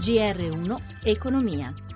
GR1 Economia.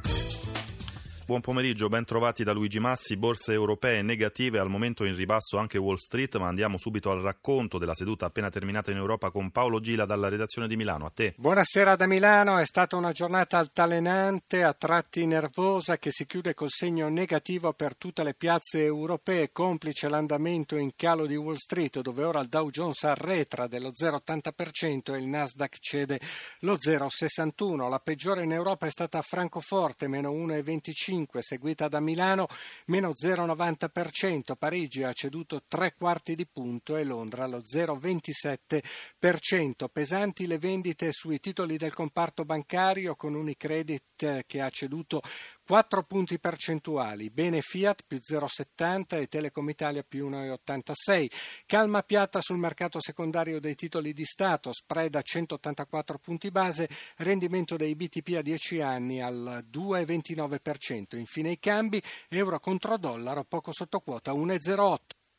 Buon pomeriggio, ben trovati da Luigi Massi. Borse europee negative, al momento in ribasso anche Wall Street, ma andiamo subito al racconto della seduta appena terminata in Europa con Paolo Gila dalla redazione di Milano. A te. Buonasera da Milano, è stata una giornata altalenante, a tratti nervosa, che si chiude col segno negativo per tutte le piazze europee, complice l'andamento in calo di Wall Street, dove ora il Dow Jones arretra dello 0,80% e il Nasdaq cede lo 0,61%. La peggiore in Europa è stata Francoforte, meno 1,25% 0,5, seguita da Milano meno 0,90%, Parigi ha ceduto tre quarti di punto e Londra lo 0,27%. Pesanti le vendite sui titoli del comparto bancario con Unicredit che ha ceduto 4 punti percentuali, bene Fiat più 0,70 e Telecom Italia più 1,86. Calma piatta sul mercato secondario dei titoli di Stato, spread a 184 punti base, rendimento dei BTP a 10 anni al 2,29%. Infine i cambi, euro contro dollaro poco sotto quota 1,08.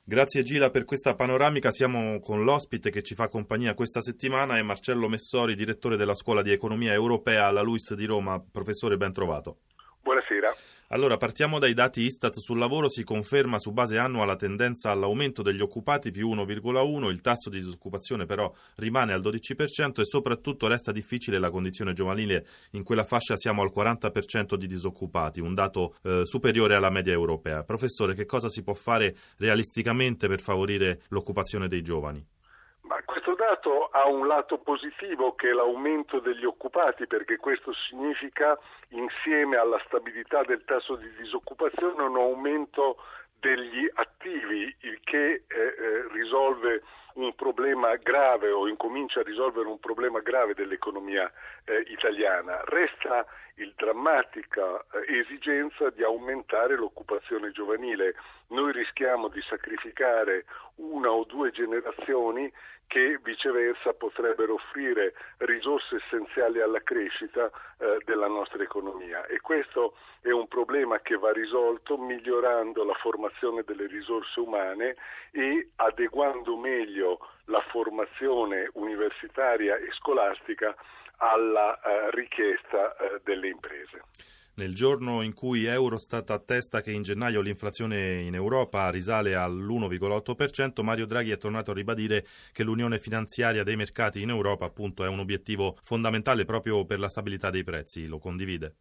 Grazie Gila per questa panoramica. Siamo con l'ospite che ci fa compagnia questa settimana, è Marcello Messori, direttore della Scuola di Economia Europea alla LUIS di Roma. Professore, ben trovato. Buonasera. Allora, partiamo dai dati Istat sul lavoro. Si conferma su base annua la tendenza all'aumento degli occupati più 1,1, il tasso di disoccupazione però rimane al 12% e soprattutto resta difficile la condizione giovanile. In quella fascia siamo al 40% di disoccupati, un dato eh, superiore alla media europea. Professore, che cosa si può fare realisticamente per favorire l'occupazione dei giovani? Questo dato ha un lato positivo che è l'aumento degli occupati perché questo significa insieme alla stabilità del tasso di disoccupazione un aumento degli attivi, il che eh, eh, risolve un problema grave o incomincia a risolvere un problema grave dell'economia eh, italiana. Resta drammatica eh, esigenza di aumentare l'occupazione giovanile. Noi rischiamo di sacrificare una o due generazioni che viceversa potrebbero offrire risorse essenziali alla crescita eh, della nostra economia e questo è un problema che va risolto migliorando la formazione delle risorse umane e adeguando meglio la formazione universitaria e scolastica alla eh, richiesta eh, delle imprese. Nel giorno in cui Eurostat attesta che in gennaio l'inflazione in Europa risale all'1,8%, Mario Draghi è tornato a ribadire che l'unione finanziaria dei mercati in Europa appunto è un obiettivo fondamentale proprio per la stabilità dei prezzi. Lo condivide?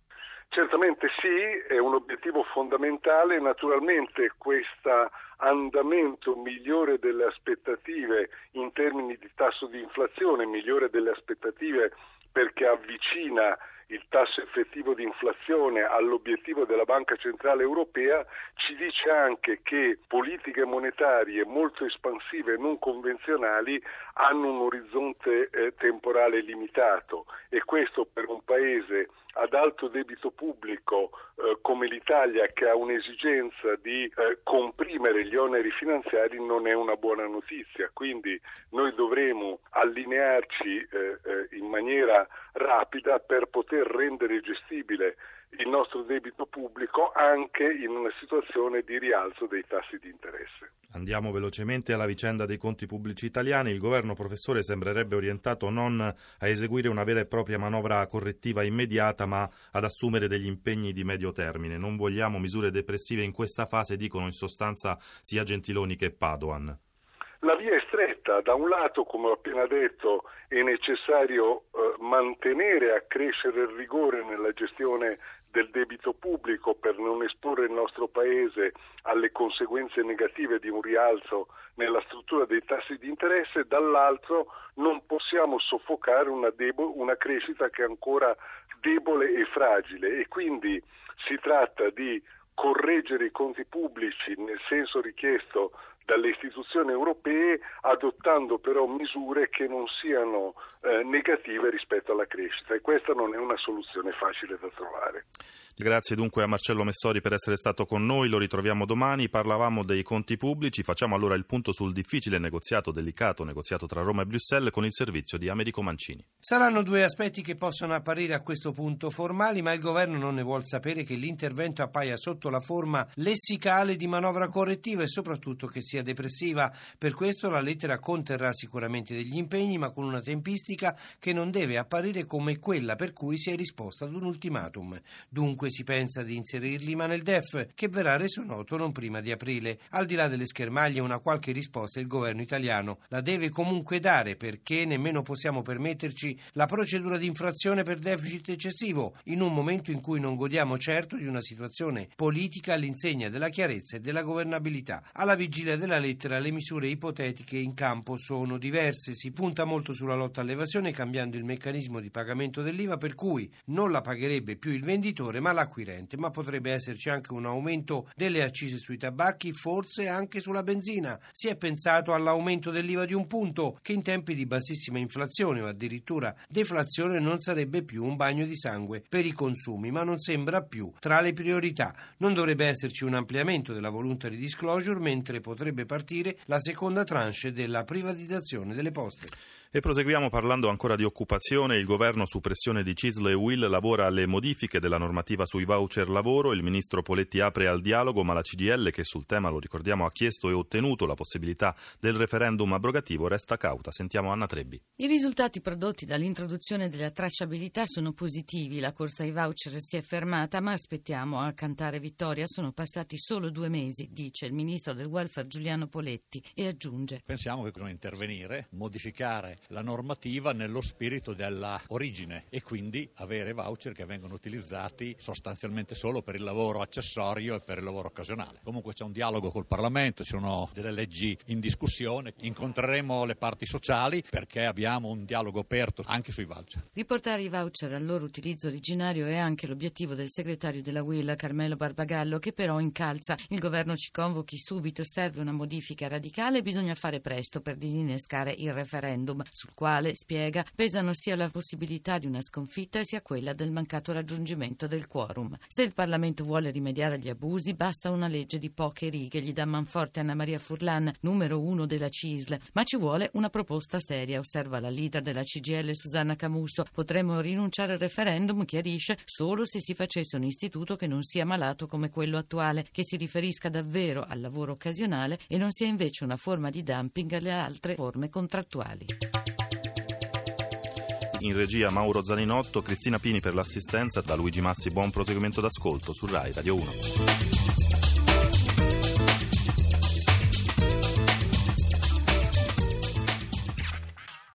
Certamente sì, è un obiettivo fondamentale. Naturalmente questo andamento migliore delle aspettative in termini di tasso di inflazione, migliore delle aspettative perché avvicina il tasso effettivo di inflazione all'obiettivo della Banca Centrale Europea, ci dice anche che politiche monetarie molto espansive e non convenzionali hanno un orizzonte eh, temporale limitato e questo per un paese ad alto debito pubblico eh, come l'Italia che ha un'esigenza di eh, comprimere gli oneri finanziari non è una buona notizia, quindi noi dovremo allinearci eh, eh in maniera rapida per poter rendere gestibile il nostro debito pubblico anche in una situazione di rialzo dei tassi di interesse. Andiamo velocemente alla vicenda dei conti pubblici italiani. Il governo, professore, sembrerebbe orientato non a eseguire una vera e propria manovra correttiva immediata, ma ad assumere degli impegni di medio termine. Non vogliamo misure depressive in questa fase, dicono in sostanza sia Gentiloni che Padoan. La via è stretta, da un lato, come ho appena detto, è necessario eh, mantenere e accrescere il rigore nella gestione del debito pubblico per non esporre il nostro Paese alle conseguenze negative di un rialzo nella struttura dei tassi di interesse, dall'altro non possiamo soffocare una, debo- una crescita che è ancora debole e fragile. E quindi si tratta di correggere i conti pubblici nel senso richiesto dalle istituzioni europee adottando però misure che non siano eh, negative rispetto alla crescita e questa non è una soluzione facile da trovare. Grazie dunque a Marcello Messori per essere stato con noi, lo ritroviamo domani, parlavamo dei conti pubblici, facciamo allora il punto sul difficile negoziato, delicato negoziato tra Roma e Bruxelles con il servizio di Americo Mancini. Saranno due aspetti che possono apparire a questo punto formali, ma il governo non ne vuole sapere che l'intervento appaia sotto la forma lessicale di manovra correttiva e soprattutto che sia sia depressiva. Per questo la lettera conterrà sicuramente degli impegni, ma con una tempistica che non deve apparire come quella per cui si è risposta ad un ultimatum. Dunque si pensa di inserirli, ma nel DEF, che verrà reso noto non prima di aprile. Al di là delle schermaglie, una qualche risposta il governo italiano la deve comunque dare perché nemmeno possiamo permetterci la procedura di infrazione per deficit eccessivo in un momento in cui non godiamo certo di una situazione politica all'insegna della chiarezza e della governabilità. Alla vigilia della lettera le misure ipotetiche in campo sono diverse. Si punta molto sulla lotta all'evasione cambiando il meccanismo di pagamento dell'IVA per cui non la pagherebbe più il venditore ma l'acquirente, ma potrebbe esserci anche un aumento delle accise sui tabacchi, forse anche sulla benzina. Si è pensato all'aumento dell'IVA di un punto che in tempi di bassissima inflazione o addirittura deflazione non sarebbe più un bagno di sangue per i consumi, ma non sembra più tra le priorità. Non dovrebbe esserci un ampliamento della voluntary disclosure mentre potrebbe partire la seconda tranche della privatizzazione delle poste. E proseguiamo parlando ancora di occupazione. Il governo su pressione di Cisle e Will lavora alle modifiche della normativa sui voucher lavoro. Il ministro Poletti apre al dialogo, ma la CGL, che sul tema, lo ricordiamo, ha chiesto e ottenuto la possibilità del referendum abrogativo, resta cauta. Sentiamo Anna Trebbi. I risultati prodotti dall'introduzione della tracciabilità sono positivi. La corsa ai voucher si è fermata, ma aspettiamo a cantare vittoria. Sono passati solo due mesi, dice il ministro del welfare Giuliano Poletti e aggiunge. Pensiamo che bisogna intervenire, modificare la normativa nello spirito della origine e quindi avere voucher che vengono utilizzati sostanzialmente solo per il lavoro accessorio e per il lavoro occasionale. Comunque c'è un dialogo col Parlamento, ci sono delle leggi in discussione, incontreremo le parti sociali perché abbiamo un dialogo aperto anche sui voucher. Riportare i voucher al loro utilizzo originario è anche l'obiettivo del segretario della WIL Carmelo Barbagallo che però incalza. Il governo ci convochi subito, serve una modifica radicale bisogna fare presto per disinnescare il referendum sul quale, spiega, pesano sia la possibilità di una sconfitta sia quella del mancato raggiungimento del quorum. Se il Parlamento vuole rimediare agli abusi, basta una legge di poche righe, gli dà manforte Anna Maria Furlan, numero uno della CISL, ma ci vuole una proposta seria, osserva la leader della CGL Susanna Camusso. Potremmo rinunciare al referendum, chiarisce, solo se si facesse un istituto che non sia malato come quello attuale, che si riferisca davvero al lavoro occasionale e non sia invece una forma di dumping alle altre forme contrattuali in regia Mauro Zaninotto, Cristina Pini per l'assistenza, da Luigi Massi buon proseguimento d'ascolto su RAI Radio 1.